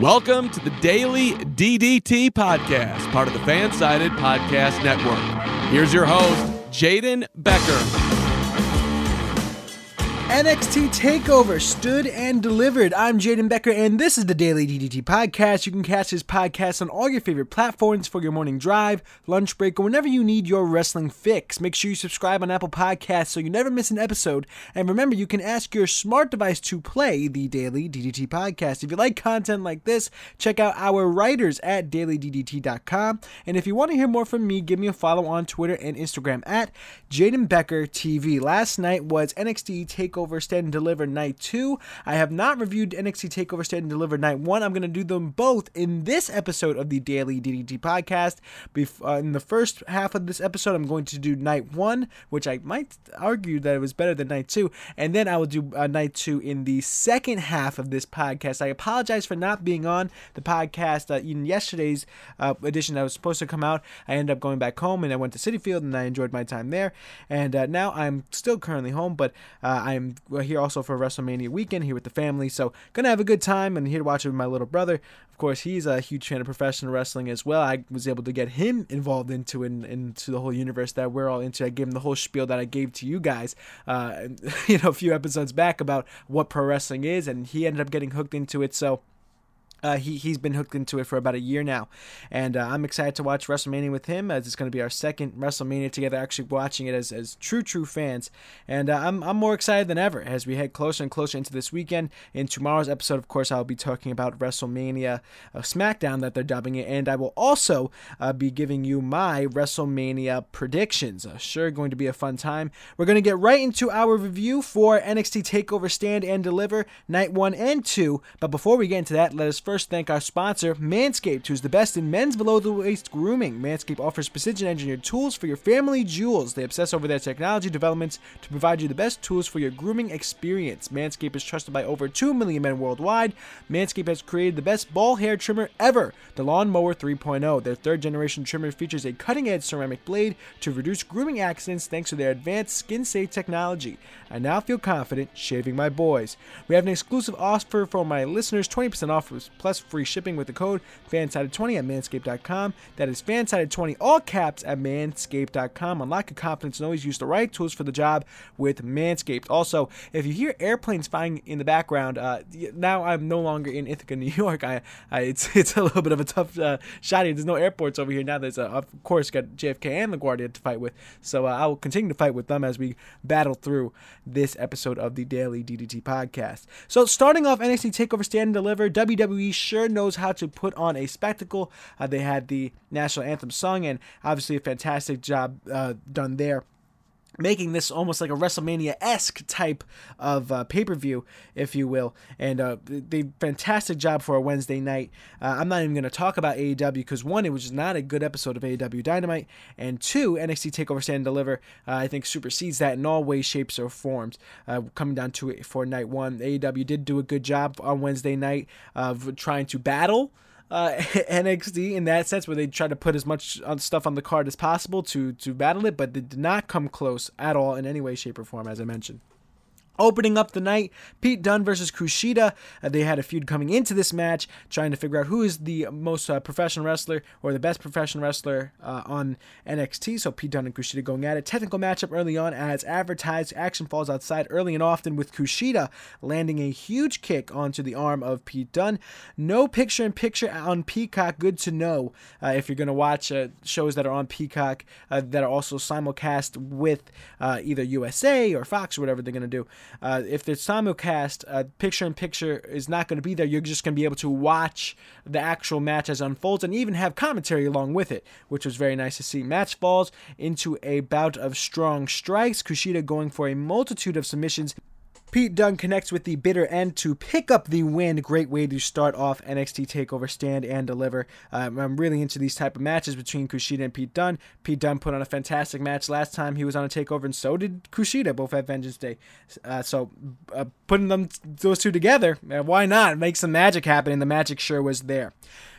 Welcome to the Daily DDT Podcast, part of the Fansided Podcast Network. Here's your host, Jaden Becker. NXT TakeOver stood and delivered. I'm Jaden Becker, and this is the Daily DDT Podcast. You can catch this podcast on all your favorite platforms for your morning drive, lunch break, or whenever you need your wrestling fix. Make sure you subscribe on Apple Podcasts so you never miss an episode. And remember, you can ask your smart device to play the Daily DDT Podcast. If you like content like this, check out our writers at dailyddt.com. And if you want to hear more from me, give me a follow on Twitter and Instagram at Jaden Becker TV. Last night was NXT TakeOver. Takeover Stand and Deliver Night 2. I have not reviewed NXT Takeover Stand and Deliver Night 1. I'm going to do them both in this episode of the Daily DDT podcast. Bef- uh, in the first half of this episode, I'm going to do Night 1, which I might argue that it was better than Night 2. And then I will do uh, Night 2 in the second half of this podcast. I apologize for not being on the podcast uh, in yesterday's uh, edition that was supposed to come out. I ended up going back home and I went to Citi Field and I enjoyed my time there. And uh, now I'm still currently home, but uh, Here also for WrestleMania weekend here with the family. So gonna have a good time and here to watch it with my little brother. Of course, he's a huge fan of professional wrestling as well. I was able to get him involved into in, into the whole universe that we're all into. I gave him the whole spiel that I gave to you guys, uh, you know, a few episodes back about what pro wrestling is, and he ended up getting hooked into it. So uh, he he's been hooked into it for about a year now, and uh, I'm excited to watch WrestleMania with him as it's going to be our second WrestleMania together. Actually, watching it as, as true true fans, and uh, I'm I'm more excited than ever as we head closer and closer into this weekend. In tomorrow's episode, of course, I'll be talking about WrestleMania uh, SmackDown that they're dubbing it, and I will also uh, be giving you my WrestleMania predictions. Uh, sure, going to be a fun time. We're going to get right into our review for NXT Takeover Stand and Deliver Night One and Two. But before we get into that, let us first thank our sponsor, Manscaped, who's the best in men's below the waist grooming. Manscaped offers precision engineered tools for your family jewels. They obsess over their technology developments to provide you the best tools for your grooming experience. Manscaped is trusted by over 2 million men worldwide. Manscaped has created the best ball hair trimmer ever, the Lawnmower 3.0. Their third generation trimmer features a cutting edge ceramic blade to reduce grooming accidents thanks to their advanced skin safe technology. I now feel confident shaving my boys. We have an exclusive offer for my listeners 20% off plus free shipping with the code FANSIDED20 at manscaped.com. That is FANSIDED20, all caps at manscaped.com. Unlock your confidence and always use the right tools for the job with Manscaped. Also, if you hear airplanes flying in the background, uh, now I'm no longer in Ithaca, New York. I, I it's it's a little bit of a tough uh, shot here. There's no airports over here now. There's, uh, of course, got JFK and LaGuardia to fight with. So uh, I will continue to fight with them as we battle through this episode of the Daily DDT podcast. So starting off NXT TakeOver Stand and Deliver, WWE sure knows how to put on a spectacle. Uh, they had the national anthem sung, and obviously a fantastic job uh, done there making this almost like a WrestleMania esque type of uh, pay per view, if you will. And uh, they fantastic job for a Wednesday night. Uh, I'm not even going to talk about AEW because one, it was just not a good episode of AEW Dynamite, and two, NXT Takeover Stand and Deliver. Uh, I think supersedes that in all ways, shapes, or forms. Uh, coming down to it for night one, AEW did do a good job on Wednesday night of trying to battle uh, NXT in that sense, where they tried to put as much stuff on the card as possible to to battle it, but they did not come close at all in any way, shape, or form, as I mentioned. Opening up the night, Pete Dunne versus Kushida. Uh, they had a feud coming into this match, trying to figure out who is the most uh, professional wrestler or the best professional wrestler uh, on NXT. So Pete Dunne and Kushida going at it. Technical matchup early on, as advertised. Action falls outside early and often, with Kushida landing a huge kick onto the arm of Pete Dunne. No picture in picture on Peacock. Good to know uh, if you're going to watch uh, shows that are on Peacock uh, that are also simulcast with either USA or Fox or whatever they're going to do. Uh, if the simulcast, uh, picture in picture is not going to be there, you're just going to be able to watch the actual match as unfolds and even have commentary along with it, which was very nice to see. Match falls into a bout of strong strikes. Kushida going for a multitude of submissions. Pete Dunne connects with the bitter end to pick up the win. Great way to start off NXT Takeover Stand and Deliver. Um, I'm really into these type of matches between Kushida and Pete Dunne. Pete Dunne put on a fantastic match last time he was on a Takeover, and so did Kushida, both at Vengeance Day. Uh, so uh, putting them those two together, uh, why not? Make some magic happen, and the magic sure was there.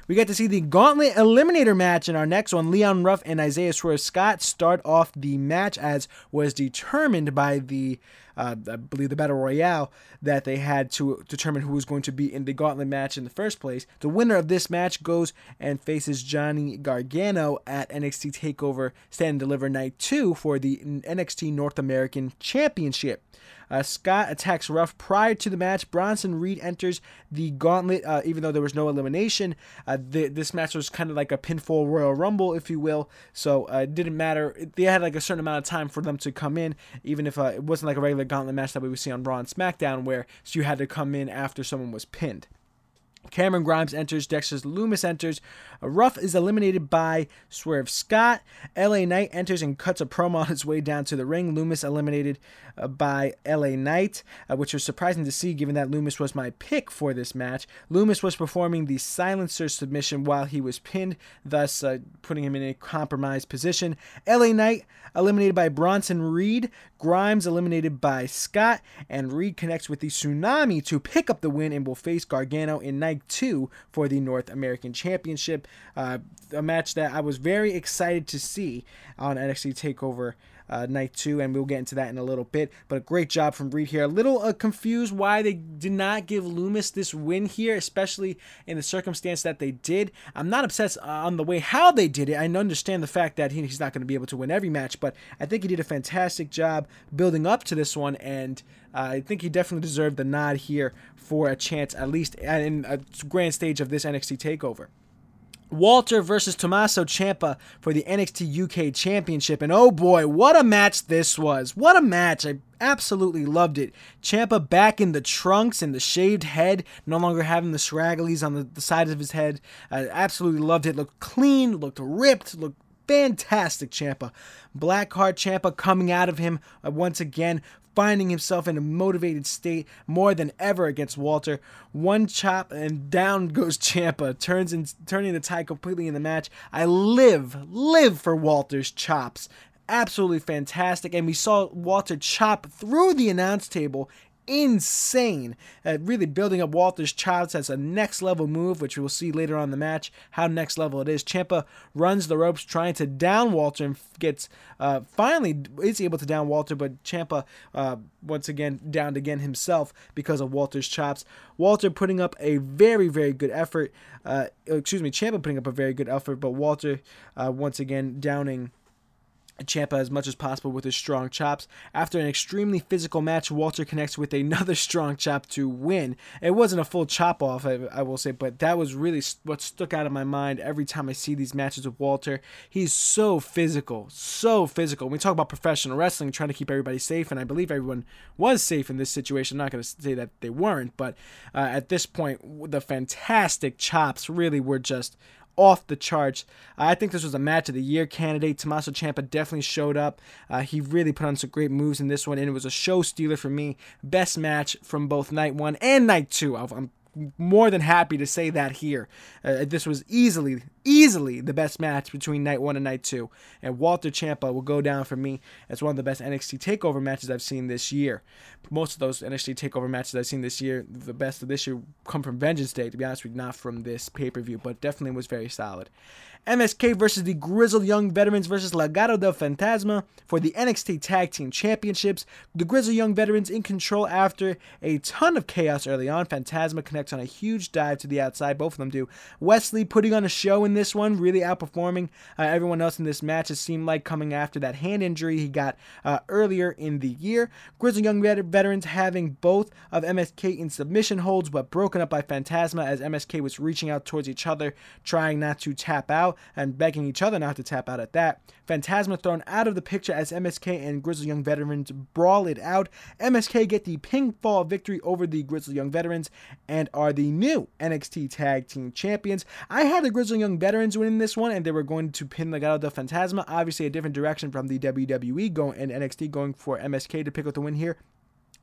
We get to see the Gauntlet Eliminator match in our next one. Leon Ruff and Isaiah Swerve Scott start off the match as was determined by the uh, I believe, the Battle Royale that they had to determine who was going to be in the Gauntlet match in the first place. The winner of this match goes and faces Johnny Gargano at NXT TakeOver Stand and Deliver Night 2 for the NXT North American Championship. Uh, Scott attacks Ruff prior to the match. Bronson Reed enters the gauntlet, uh, even though there was no elimination. Uh, this match was kind of like a pinfall Royal Rumble, if you will. So uh, it didn't matter. They had like a certain amount of time for them to come in, even if uh, it wasn't like a regular gauntlet match that we would see on Raw and SmackDown, where you had to come in after someone was pinned. Cameron Grimes enters. Dexter Lumis enters. Ruff is eliminated by Swerve Scott. LA Knight enters and cuts a promo on his way down to the ring. Lumis eliminated uh, by LA Knight, uh, which was surprising to see given that Lumis was my pick for this match. Lumis was performing the silencer submission while he was pinned, thus uh, putting him in a compromised position. LA Knight eliminated by Bronson Reed. Grimes eliminated by Scott. And Reed connects with the Tsunami to pick up the win and will face Gargano in night two for the North American Championship. Uh, a match that I was very excited to see on NXT TakeOver uh, night two, and we'll get into that in a little bit. But a great job from Reed here. A little uh, confused why they did not give Lumis this win here, especially in the circumstance that they did. I'm not obsessed on the way how they did it. I understand the fact that he, he's not going to be able to win every match, but I think he did a fantastic job building up to this one, and uh, I think he definitely deserved the nod here for a chance, at least in a grand stage of this NXT takeover. Walter versus Tommaso Ciampa for the NXT UK Championship. And oh boy, what a match this was. What a match. I absolutely loved it. Ciampa back in the trunks and the shaved head, no longer having the scragglies on the, the sides of his head. I absolutely loved it. Looked clean, looked ripped, looked fantastic Ciampa. Blackheart Ciampa coming out of him uh, once again, finding himself in a motivated state more than ever against Walter. One chop and down goes Ciampa, turns and turning the tide completely in the match. I live, live for Walter's chops. Absolutely fantastic, and we saw Walter chop through the announce table insane. Uh, really building up Walter's chops as a next level move, which we'll see later on in the match how next level it is. Ciampa runs the ropes trying to down Walter and gets uh, finally is able to down Walter, but Ciampa uh, once again downed again himself because of Walter's chops. Walter putting up a very very good effort. Uh, excuse me, Ciampa putting up a very good effort, but Walter uh, once again downing. Ciampa as much as possible with his strong chops. After an extremely physical match, Walter connects with another strong chop to win. It wasn't a full chop off, I, I, will say, but that was really what stuck out of my mind every time I see these matches with Walter. He's so physical, so physical. We talk about professional wrestling, trying to keep everybody safe, and I believe everyone was safe in this situation. I'm not going to say that they weren't, but uh, at this point, the fantastic chops really were just off the charts. I think this was a match of the year candidate. Tommaso Ciampa definitely showed up. Uh, he really put on some great moves in this one, and it was a show stealer for me. Best match from both night one and night two. I'm more than happy to say that here. Uh, this was easily, easily the best match between night one and night two. And Walter Ciampa will go down for me as one of the best NXT Takeover matches I've seen this year. Most of those NXT Takeover matches I've seen this year, the best of this year, come from Vengeance Day. To be honest with you, not from this pay per view, but definitely was very solid. MSK versus the Grizzled Young Veterans versus Legado del Fantasma for the NXT Tag Team Championships. The Grizzled Young Veterans in control after a ton of chaos early on. Fantasma connects on a huge dive to the outside. Both of them do. Wesley putting on a show in this one, really outperforming uh, everyone else in this match. It seemed like coming after that hand injury he got uh, earlier in the year. Grizzled Young Veterans having both of MSK in submission holds, but broken up by Fantasma as MSK was reaching out towards each other, trying not to tap out and begging each other not to tap out at that. Fantasma thrown out of the picture as MSK and Grizzled Young Veterans brawl it out. MSK get the pinfall victory over the Grizzled Young Veterans and are the new NXT Tag Team Champions. I had the Grizzled Young Veterans winning this one, and they were going to pin Legado del Fantasma. Obviously, a different direction from the WWE going and NXT going for MSK to pick up the win here.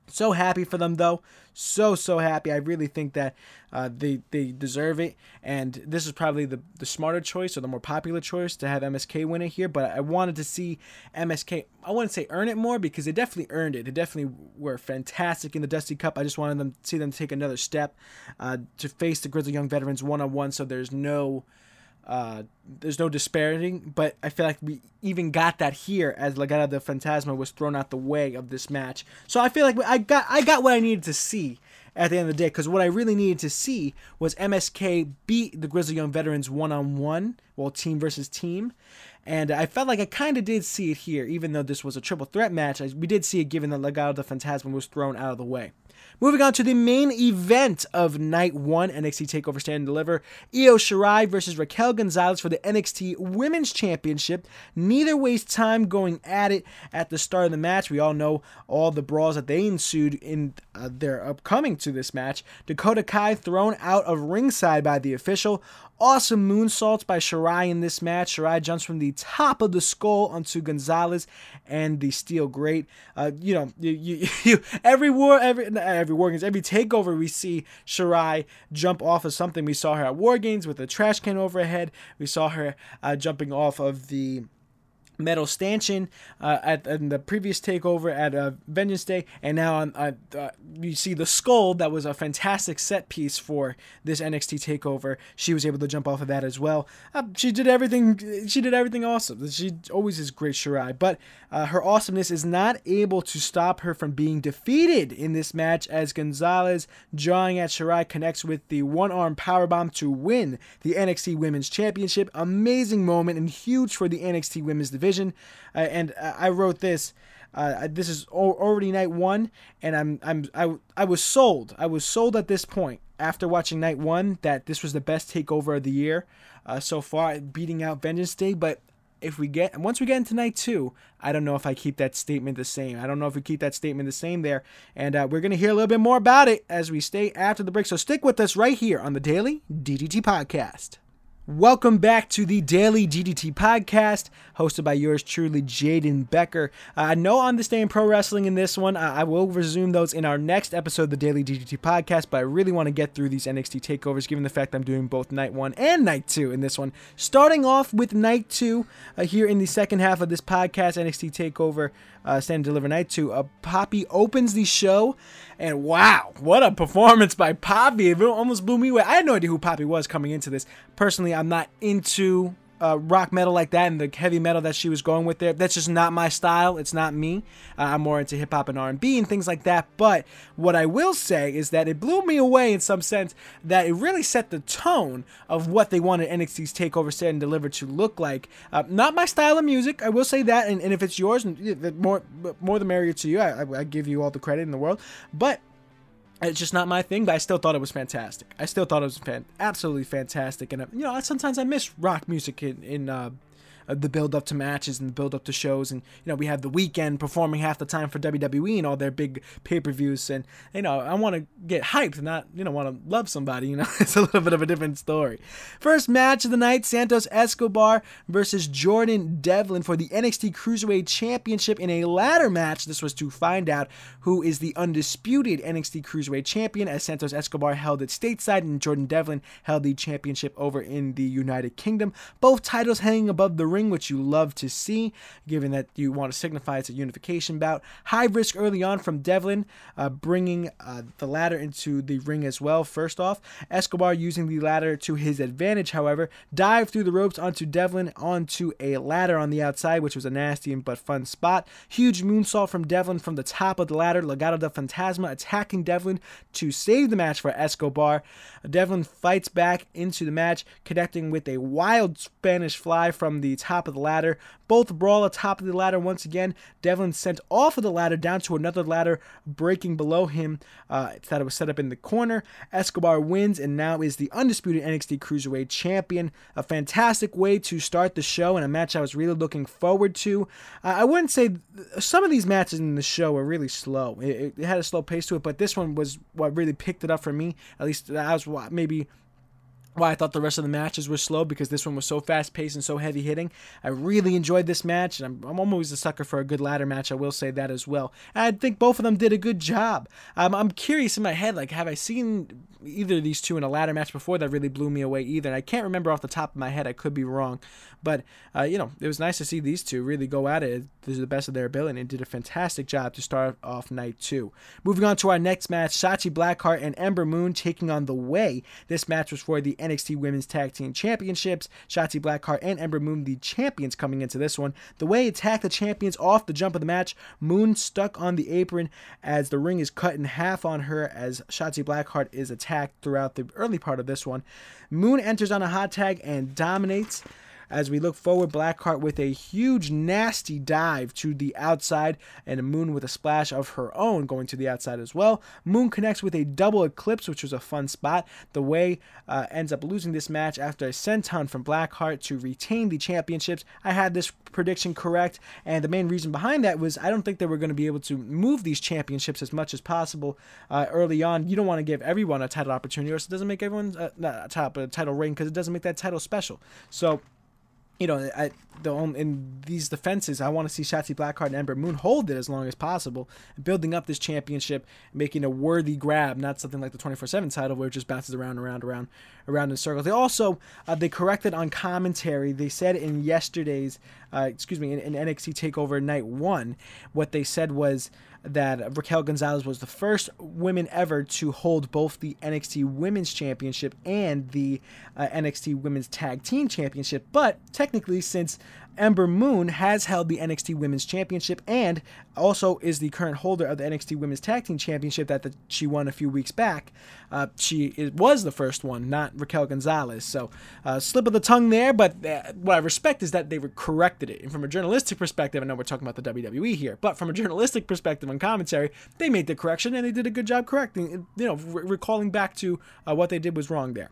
So happy for them though. So so happy. I really think that uh, they they deserve it, and this is probably the the smarter choice or the more popular choice to have MSK win it here. But I wanted to see MSK. I wouldn't say earn it more because they definitely earned it. They definitely were fantastic in the Dusty Cup. I just wanted them see them take another step uh, to face the Grizzly Young Veterans one on one. So there's no uh, there's no disparaging, but I feel like we even got that here as Legado del Fantasma was thrown out the way of this match. So I feel like I got I got what I needed to see at the end of the day because what I really needed to see was MSK beat the Grizzly Young Veterans one on one, well team versus team, and I felt like I kind of did see it here, even though this was a triple threat match. we did see it given that Legado del Fantasma was thrown out of the way. Moving on to the main event of night one, NXT TakeOver Stand and Deliver. Io Shirai versus Raquel Gonzalez for the NXT Women's Championship. Neither waste time going at it at the start of the match. We all know all the brawls that they ensued in uh, their upcoming to this match. Dakota Kai thrown out of ringside by the official. Awesome moonsaults by Shirai in this match. Shirai jumps from the top of the skull onto Gonzalez and the steel grate. Uh, you know, you, you, you, every war, every every war games, every takeover we see Shirai jump off of something. We saw her at War Games with a trash can overhead. We saw her uh, jumping off of the metal stanchion uh, at in the previous takeover at uh, Vengeance Day, and now uh, you see the skull that was a fantastic set piece for this NXT takeover. She was able to jump off of that as well. Uh, she did everything. She did everything awesome. She always is great, Shirai, but uh, her awesomeness is not able to stop her from being defeated in this match as Gonzalez, drawing at Shirai, connects with the one-arm powerbomb to win the NXT Women's Championship. Amazing moment and huge for the NXT Women's division division. Uh, and uh, I wrote this. Uh, this is already night one, and I'm I'm I, I was sold. I was sold at this point after watching night one that this was the best takeover of the year uh, so far, beating out Vengeance Day. But if we get once we get into night two, I don't know if I keep that statement the same. I don't know if we keep that statement the same there. And uh, we're gonna hear a little bit more about it as we stay after the break. So stick with us right here on the Daily DDT Podcast. Welcome back to the Daily DDT podcast, hosted by yours truly, Jaden Becker. Uh, no on this day in pro wrestling in this one. Uh, I will resume those in our next episode of the Daily DDT podcast, but I really want to get through these NXT takeovers, given the fact I'm doing both night one and night two in this one. Starting off with night two uh, here in the second half of this podcast, NXT takeover uh, Stand and Deliver Night 2. Uh, Poppy opens the show, and wow, what a performance by Poppy. It almost blew me away. I had no idea who Poppy was coming into this. Personally, I'm not into uh, rock metal like that and the heavy metal that she was going with there. That's just not my style. It's not me. Uh, I'm more into hip hop and R&B and things like that. But what I will say is that it blew me away in some sense that it really set the tone of what they wanted NXT's Takeover Stand and Deliver to look like. Uh, not my style of music. I will say that. And, and if it's yours, more more the merrier to you. I, I, I give you all the credit in the world. But it's just not my thing, but I still thought it was fantastic. I still thought it was fan- absolutely fantastic, and uh, you know, sometimes I miss rock music in, in uh, uh, the build up to matches and the build up to shows. And you know, we have the Weeknd performing half the time for WWE and all their big pay per views. And you know, I want to get hyped, not you know want to love somebody. You know, it's a little bit of a different story. First match of the night: Santos Escobar versus Jordan Devlin for the NXT Cruiserweight Championship in a ladder match. This was to find out who is the undisputed NXT Cruiserweight Champion, as Santos Escobar held it stateside and Jordan Devlin held the championship over in the United Kingdom. Both titles hanging above the ring, which you love to see, given that you want to signify it's a unification bout. High risk early on from Devlin, uh, bringing uh, the ladder into the ring as well. First off, Escobar using the ladder to his advantage, however, dived through the ropes onto Devlin onto a ladder on the outside, which was a nasty but fun spot. Huge moonsault from Devlin from the top of the ladder. Legado del Fantasma attacking Devlin to save the match for Escobar. Devlin fights back into the match, connecting with a wild Spanish fly from the top of the ladder. Both brawl atop of the ladder once again. Devlin sent off of the ladder down to another ladder, breaking below him. Uh, that it was set up in the corner. Escobar wins and now is the undisputed NXT Cruiserweight Champion. A fantastic way to start the show and a match I was really looking forward to. Uh, I wouldn't say th- some of these matches in the show were really slow. It, it, had a slow pace to it, but this one was what really picked it up for me. At least that was what maybe why I thought the rest of the matches were slow because this one was so fast paced and so heavy hitting. I really enjoyed this match, and I'm, I'm always a sucker for a good ladder match. I will say that as well. And I think both of them did a good job. Um, I'm curious in my head, like, have I seen either of these two in a ladder match before that really blew me away either? And I can't remember off the top of my head. I could be wrong, but uh, you know, it was nice to see these two really go at it to the best of their ability and did a fantastic job to start off night two. Moving on to our next match, Shotzi Blackheart and Ember Moon taking on the Way. This match was for the NXT Women's Tag Team Championships. Shotzi Blackheart and Ember Moon, the champions, coming into this one. The way attacked the champions off the jump of the match. Moon stuck on the apron as the ring is cut in half on her as Shotzi Blackheart is attacked throughout the early part of this one. Moon enters on a hot tag and dominates. As we look forward, Blackheart with a huge, nasty dive to the outside, and Moon with a splash of her own going to the outside as well. Moon connects with a double eclipse, which was a fun spot. The way uh, ends up losing this match after a senton from Blackheart to retain the championships. I had this prediction correct, and the main reason behind that was I don't think they were going to be able to move these championships as much as possible uh, early on. You don't want to give everyone a title opportunity, or it doesn't make everyone uh, not a a title ring because it doesn't make that title special. So you know, I, the in these defenses, I want to see Shotzi Blackheart and Ember Moon hold it as long as possible, building up this championship, making a worthy grab, not something like the 24/7 title where it just bounces around, around, around, around in circles. They also uh, they corrected on commentary. They said in yesterday's, uh, excuse me, in, in NXT Takeover Night One, what they said was that Raquel Gonzalez was the first woman ever to hold both the NXT Women's Championship and the uh, NXT Women's Tag Team Championship. But technically, since Ember Moon has held the NXT Women's Championship and also is the current holder of the NXT Women's Tag Team Championship that the, she won a few weeks back. Uh, she is, was the first one, not Raquel Gonzalez. So, uh, slip of the tongue there, but uh, what I respect is that they corrected it. And from a journalistic perspective, I know we're talking about the WWE here, but from a journalistic perspective on commentary, they made the correction and they did a good job correcting, you know, re- recalling back to uh, what they did was wrong there.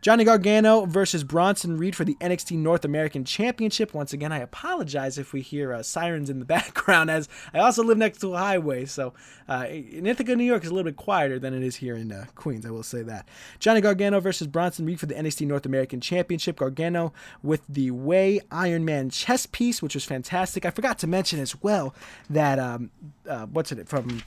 Johnny Gargano versus Bronson Reed for the NXT North American Championship. Once again, I apologize if we hear uh, sirens in the background, as I also live next to a highway. So uh, in Ithaca, New York, is a little bit quieter than it is here in uh, Queens. I will say that. Johnny Gargano versus Bronson Reed for the NXT North American Championship. Gargano with the Way Iron Man chest piece, which was fantastic. I forgot to mention as well that um, uh, what's it from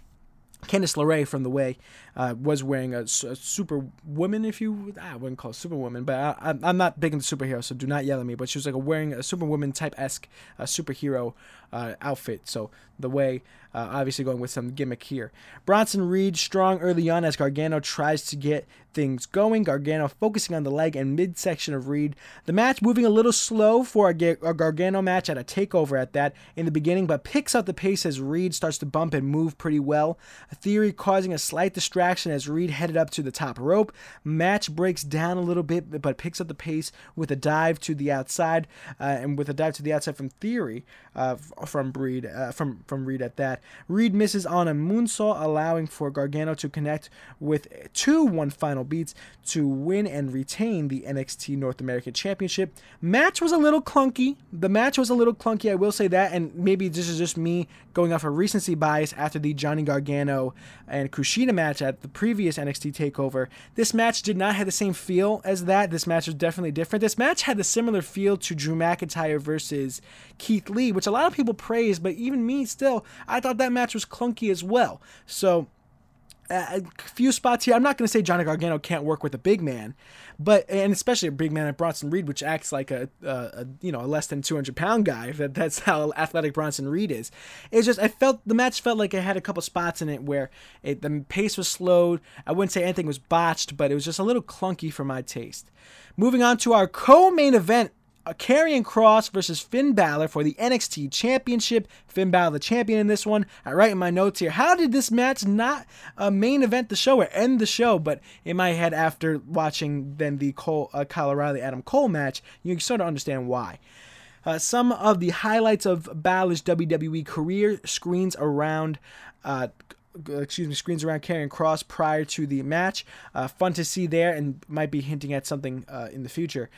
Candice LeRae from The Way uh, was wearing a, a superwoman, if you, I wouldn't call it superwoman, but I, am not big into superheroes, so do not yell at me. But she was like a, wearing a superwoman type esque uh, superhero uh, outfit. So The Way, uh, obviously going with some gimmick here. Bronson Reed strong early on as Gargano tries to get things going. Gargano focusing on the leg and midsection of Reed. The match moving a little slow for a, a Gargano match at a takeover at that in the beginning, but picks up the pace as Reed starts to bump and move pretty well. Theory causing a slight distraction as Reed headed up to the top rope. Match breaks down a little bit, but picks up the pace with a dive to the outside, uh, and with a dive to the outside from Theory uh, from Reed, uh, from from Reed at that. Reed misses on a moonsault, allowing for Gargano to connect with two one final beats to win and retain the NXT North American Championship. Match was a little clunky. The match was a little clunky, I will say that, and maybe this is just me going off a of recency bias after the Johnny Gargano and Kushida match at the previous NXT Takeover. This match did not have the same feel as that. This match was definitely different. This match had a similar feel to Drew McIntyre versus Keith Lee, which a lot of people praise, but even me still, I thought that match was clunky as well. So uh, a few spots here. I'm not going to say Johnny Gargano can't work with a big man, but and especially a big man at Bronson Reed, which acts like a, a, a you know a less than 200 pound guy. That that's how athletic Bronson Reed is. It's just I felt the match felt like it had a couple spots in it where it, the pace was slowed. I wouldn't say anything was botched, but it was just a little clunky for my taste. Moving on to our co-main event a Karrion Kross versus Finn Balor for the NXT Championship. Finn Balor the champion in this one. I write in my notes here. How did this match not uh, main event the show or end the show? But in my head, after watching then the Cole, uh, Kyle O'Reilly Adam Cole match, you sort of understand why. Uh, some of the highlights of Balor's WWE career screens around uh, excuse me, screens around Karrion Kross prior to the match. Uh, fun to see there, and might be hinting at something uh, in the future.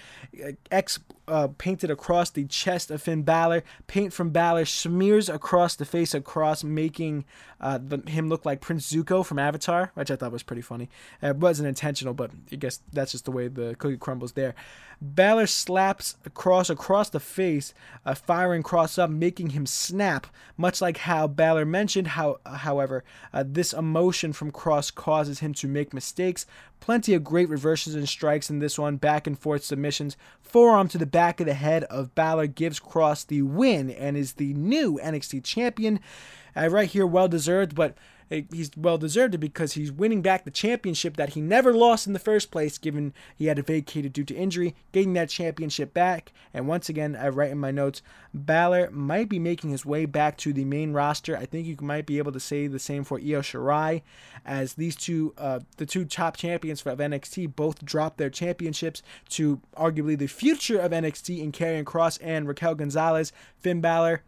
X uh, painted across the chest of Finn Balor. Paint from Balor smears across the face of Kross, making uh, the, him look like Prince Zuko from Avatar, which I thought was pretty funny. Uh, it wasn't intentional, but I guess that's just the way the cookie crumbles there. Balor slaps Kross across the face, uh, firing Kross up, making him snap, much like how Balor mentioned. How, however, uh, this emotion from Kross causes him to make mistakes. Plenty of great reverses and strikes in this one, back and forth submissions. Forearm to the back of the head of Balor gives Kross the win and is the new NXT champion. I write here well deserved, but he's well deserved it because he's winning back the championship that he never lost in the first place, given he had it vacated due to injury, getting that championship back. And once again, I write in my notes, Balor might be making his way back to the main roster. I think you might be able to say the same for Io Shirai, as these two, uh, the two top champions for NXT, both dropped their championships to arguably the future of NXT in Karrion Kross and Raquel Gonzalez. Finn Balor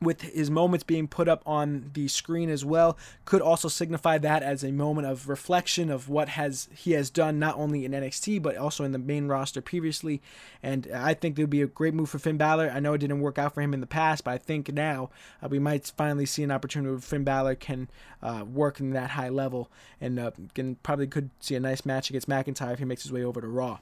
with his moments being put up on the screen as well could also signify that as a moment of reflection of what has he has done not only in NXT but also in the main roster previously. And I think it would be a great move for Finn Balor. I know it didn't work out for him in the past but I think now uh, we might finally see an opportunity where Finn Balor can uh, work in that high level and uh, can probably could see a nice match against McIntyre if he makes his way over to Raw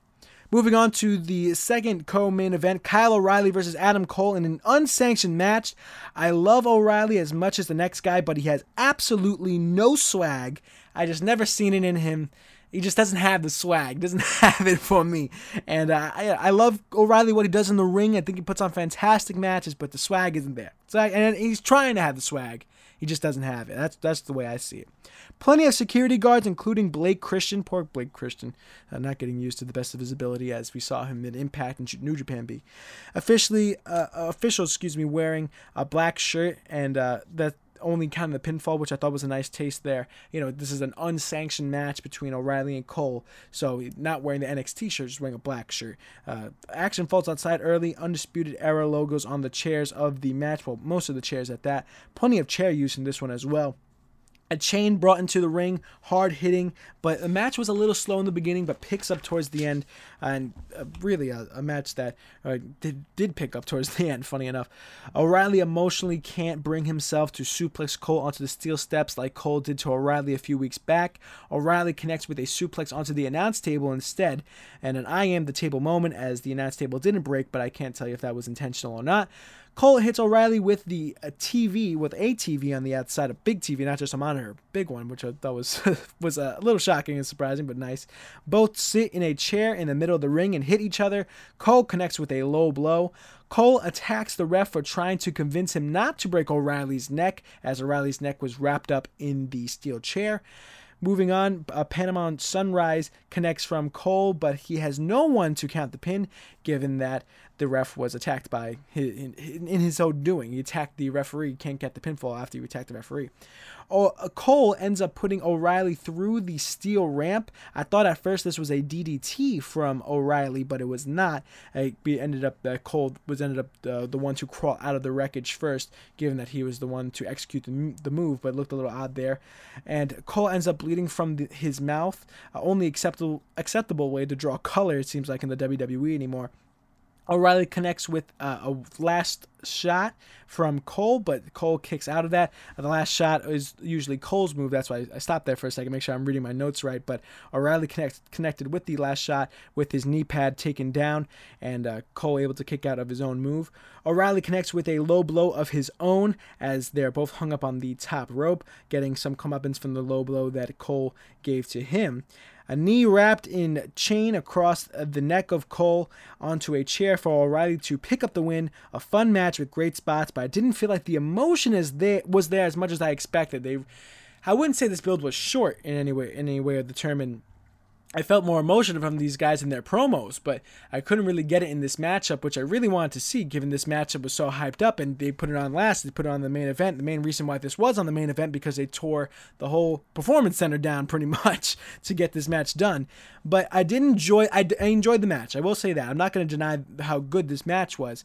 Moving on to the second co main event Kyle O'Reilly versus Adam Cole in an unsanctioned match. I love O'Reilly as much as the next guy, but he has absolutely no swag. I just never seen it in him. He just doesn't have the swag, doesn't have it for me. And uh, I, I love O'Reilly what he does in the ring. I think he puts on fantastic matches, but the swag isn't there. So, and he's trying to have the swag. He just doesn't have it. That's that's the way I see it. Plenty of security guards, including Blake Christian. Poor Blake Christian, uh, not getting used to the best of his ability as we saw him in Impact and New Japan be. Officially, uh, officials, excuse me, wearing a black shirt and uh, that only kind of the pinfall, which I thought was a nice taste there. You know, this is an unsanctioned match between O'Reilly and Cole, so not wearing the NXT shirt, just wearing a black shirt. Uh, action falls outside early, undisputed era logos on the chairs of the match, well, most of the chairs at that. Plenty of chair use in this one as well a chain brought into the ring, hard hitting, but the match was a little slow in the beginning, but picks up towards the end, and uh, really a, a, match that uh, did, did pick up towards the end. Funny enough, O'Reilly emotionally can't bring himself to suplex Cole onto the steel steps like Cole did to O'Reilly a few weeks back. O'Reilly connects with a suplex onto the announce table instead, and an I am the table moment as the announce table didn't break, but I can't tell you if that was intentional or not. Cole hits O'Reilly with the uh, TV, with a TV on the outside, a big TV, not just a monitor, big one, which I thought was was a little shocking and surprising, but nice. Both sit in a chair in the middle of the ring and hit each other. Cole connects with a low blow. Cole attacks the ref for trying to convince him not to break O'Reilly's neck, as O'Reilly's neck was wrapped up in the steel chair. Moving on, uh, Panama Sunrise connects from Cole, but he has no one to count the pin, given that the ref was attacked by his, in, in his own doing. He attacked the referee, can't get the pinfall after you attack the referee. Oh, uh, Cole ends up putting O'Reilly through the steel ramp. I thought at first this was a DDT from O'Reilly, but it was not. It ended up that Cole was ended up the, the one to crawl out of the wreckage first, given that he was the one to execute the, the move, but looked a little odd there. And Cole ends up bleeding from the, his mouth. Uh, only acceptable acceptable way to draw color, it seems like in the WWE anymore. O'Reilly connects with uh, a last shot from Cole, but Cole kicks out of that. The last shot is usually Cole's move. That's why I stopped there for a second, make sure I'm reading my notes right. But O'Reilly connects, connected with the last shot with his knee pad taken down, and uh, Cole able to kick out of his own move. O'Reilly connects with a low blow of his own as they're both hung up on the top rope, getting some comeuppance from the low blow that Cole gave to him a knee wrapped in chain across the neck of Cole onto a chair for O'Reilly to pick up the win. A fun match with great spots, but I didn't feel like the emotion is there was there as much as I expected. They, I wouldn't say this build was short in any way, in any way of the term, and I felt more emotion from these guys in their promos, but I couldn't really get it in this matchup, which I really wanted to see, given this matchup was so hyped up and they put it on last. They put it on the main event. The main reason why this was on the main event because they tore the whole performance center down pretty much to get this match done. But I did enjoy. I, I enjoyed the match. I will say that. I'm not going to deny how good this match was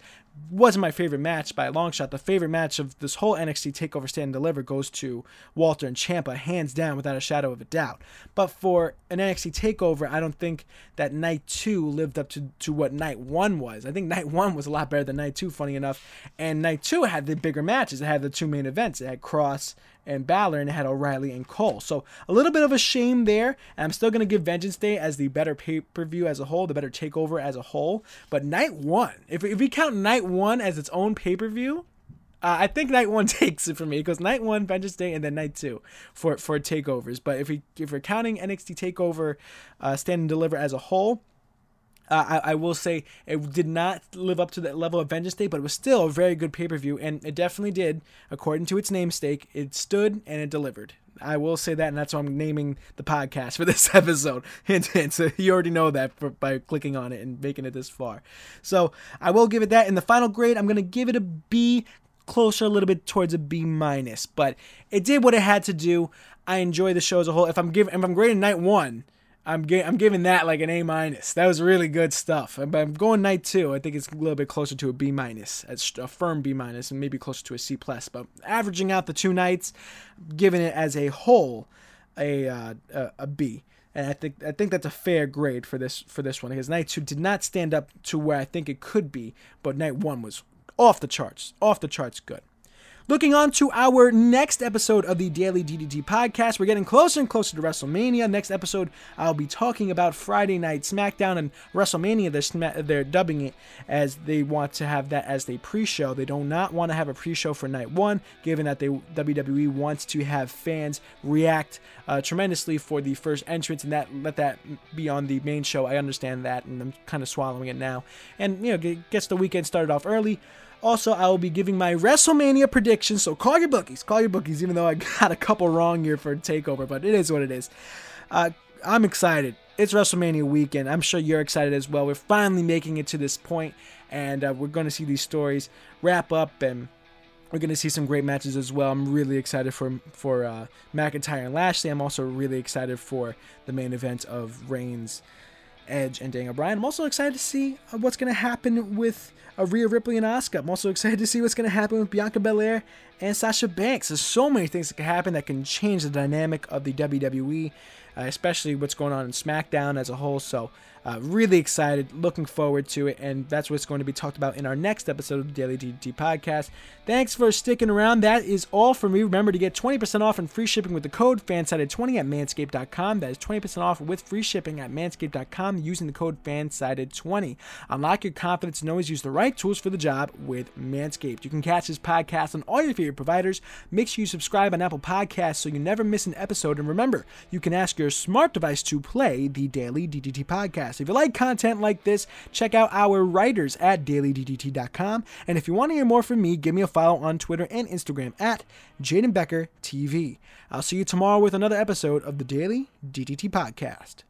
wasn't my favorite match by a long shot. The favorite match of this whole NXT Takeover Stand and Deliver goes to Walter and Ciampa, hands down, without a shadow of a doubt. But for an NXT Takeover, I don't think that night two lived up to, to what night one was. I think night one was a lot better than night two, funny enough. And night two had the bigger matches. It had the two main events. It had Kross and Balor, and it had O'Reilly and Cole. So a little bit of a shame there. And I'm still going to give Vengeance Day as the better pay per view as a whole, the better takeover as a whole. But night one, if, if we count night one as its own pay per view, uh, I think night one takes it for me because night one Vengeance Day and then night two for for takeovers. But if we if we're counting NXT Takeover, uh, Stand and Deliver as a whole, uh, I, I, will say it did not live up to that level of Vengeance Day, but it was still a very good pay per view, and it definitely did, according to its namesake. It stood and it delivered. I will say that, and that's why I'm naming the podcast for this episode. hint. So you already know that for, by clicking on it and making it this far. So I will give it that. In the final grade, I'm going to give it a B, closer a little bit towards a B minus. But it did what it had to do. I enjoy the show as a whole. If I'm giving, if I'm grading night one, I'm gi- I'm giving that like an A minus. That was really good stuff. But I'm going night two. I think it's a little bit closer to a B minus, a firm B minus, and maybe closer to a C plus. But averaging out the two nights, giving it as a whole a uh, a, a B. And I think I think that's a fair grade for this for this one because night two did not stand up to where I think it could be, but night one was off the charts, off the charts good. Looking on to our next episode of the Daily DDT podcast, we're getting closer and closer to WrestleMania. Next episode, I'll be talking about Friday Night SmackDown and WrestleMania. They're, they're dubbing it as they want to have that as the pre-show. They do not want to have a pre-show for night one, given that they WWE wants to have fans react uh, tremendously for the first entrance and that let that be on the main show. I understand that, and I'm kind of swallowing it now. And you know, gets the weekend started off early. Also, I will be giving my WrestleMania predictions, so call your bookies, call your bookies, even though I got a couple wrong here for TakeOver, but it is what it is. Uh, I'm excited. It's WrestleMania weekend. I'm sure you're excited as well. We're finally making it to this point, and uh, we're going to see these stories wrap up, and we're going to see some great matches as well. I'm really excited for for uh, McIntyre and Lashley. I'm also really excited for the main event of Reigns Edge and Daniel Bryan. I'm also excited to see uh, what's going to happen with uh, Rhea Ripley and Asuka. I'm also excited to see what's going to happen with Bianca Belair and Sasha Banks. There's so many things that can happen that can change the dynamic of the WWE, uh, especially what's going on in SmackDown as a whole. So uh, really excited, looking forward to it, and that's what's going to be talked about in our next episode of the Daily DDT podcast. Thanks for sticking around. That is all for me. Remember to get 20% off and free shipping with the code FANSIDED20 at manscaped.com. That is 20% off with free shipping at manscaped.com using the code FANSIDED20. Unlock your confidence and always use the right tools for the job with Manscaped. You can catch this podcast on all your favorite providers. Make sure you subscribe on Apple Podcasts so you never miss an episode. And remember, you can ask your smart device to play the Daily DDT podcast. If you like content like this, check out our writers at dailyddt.com. And if you want to hear more from me, give me a follow on Twitter and Instagram at Jaden Becker TV. I'll see you tomorrow with another episode of the Daily DDT Podcast.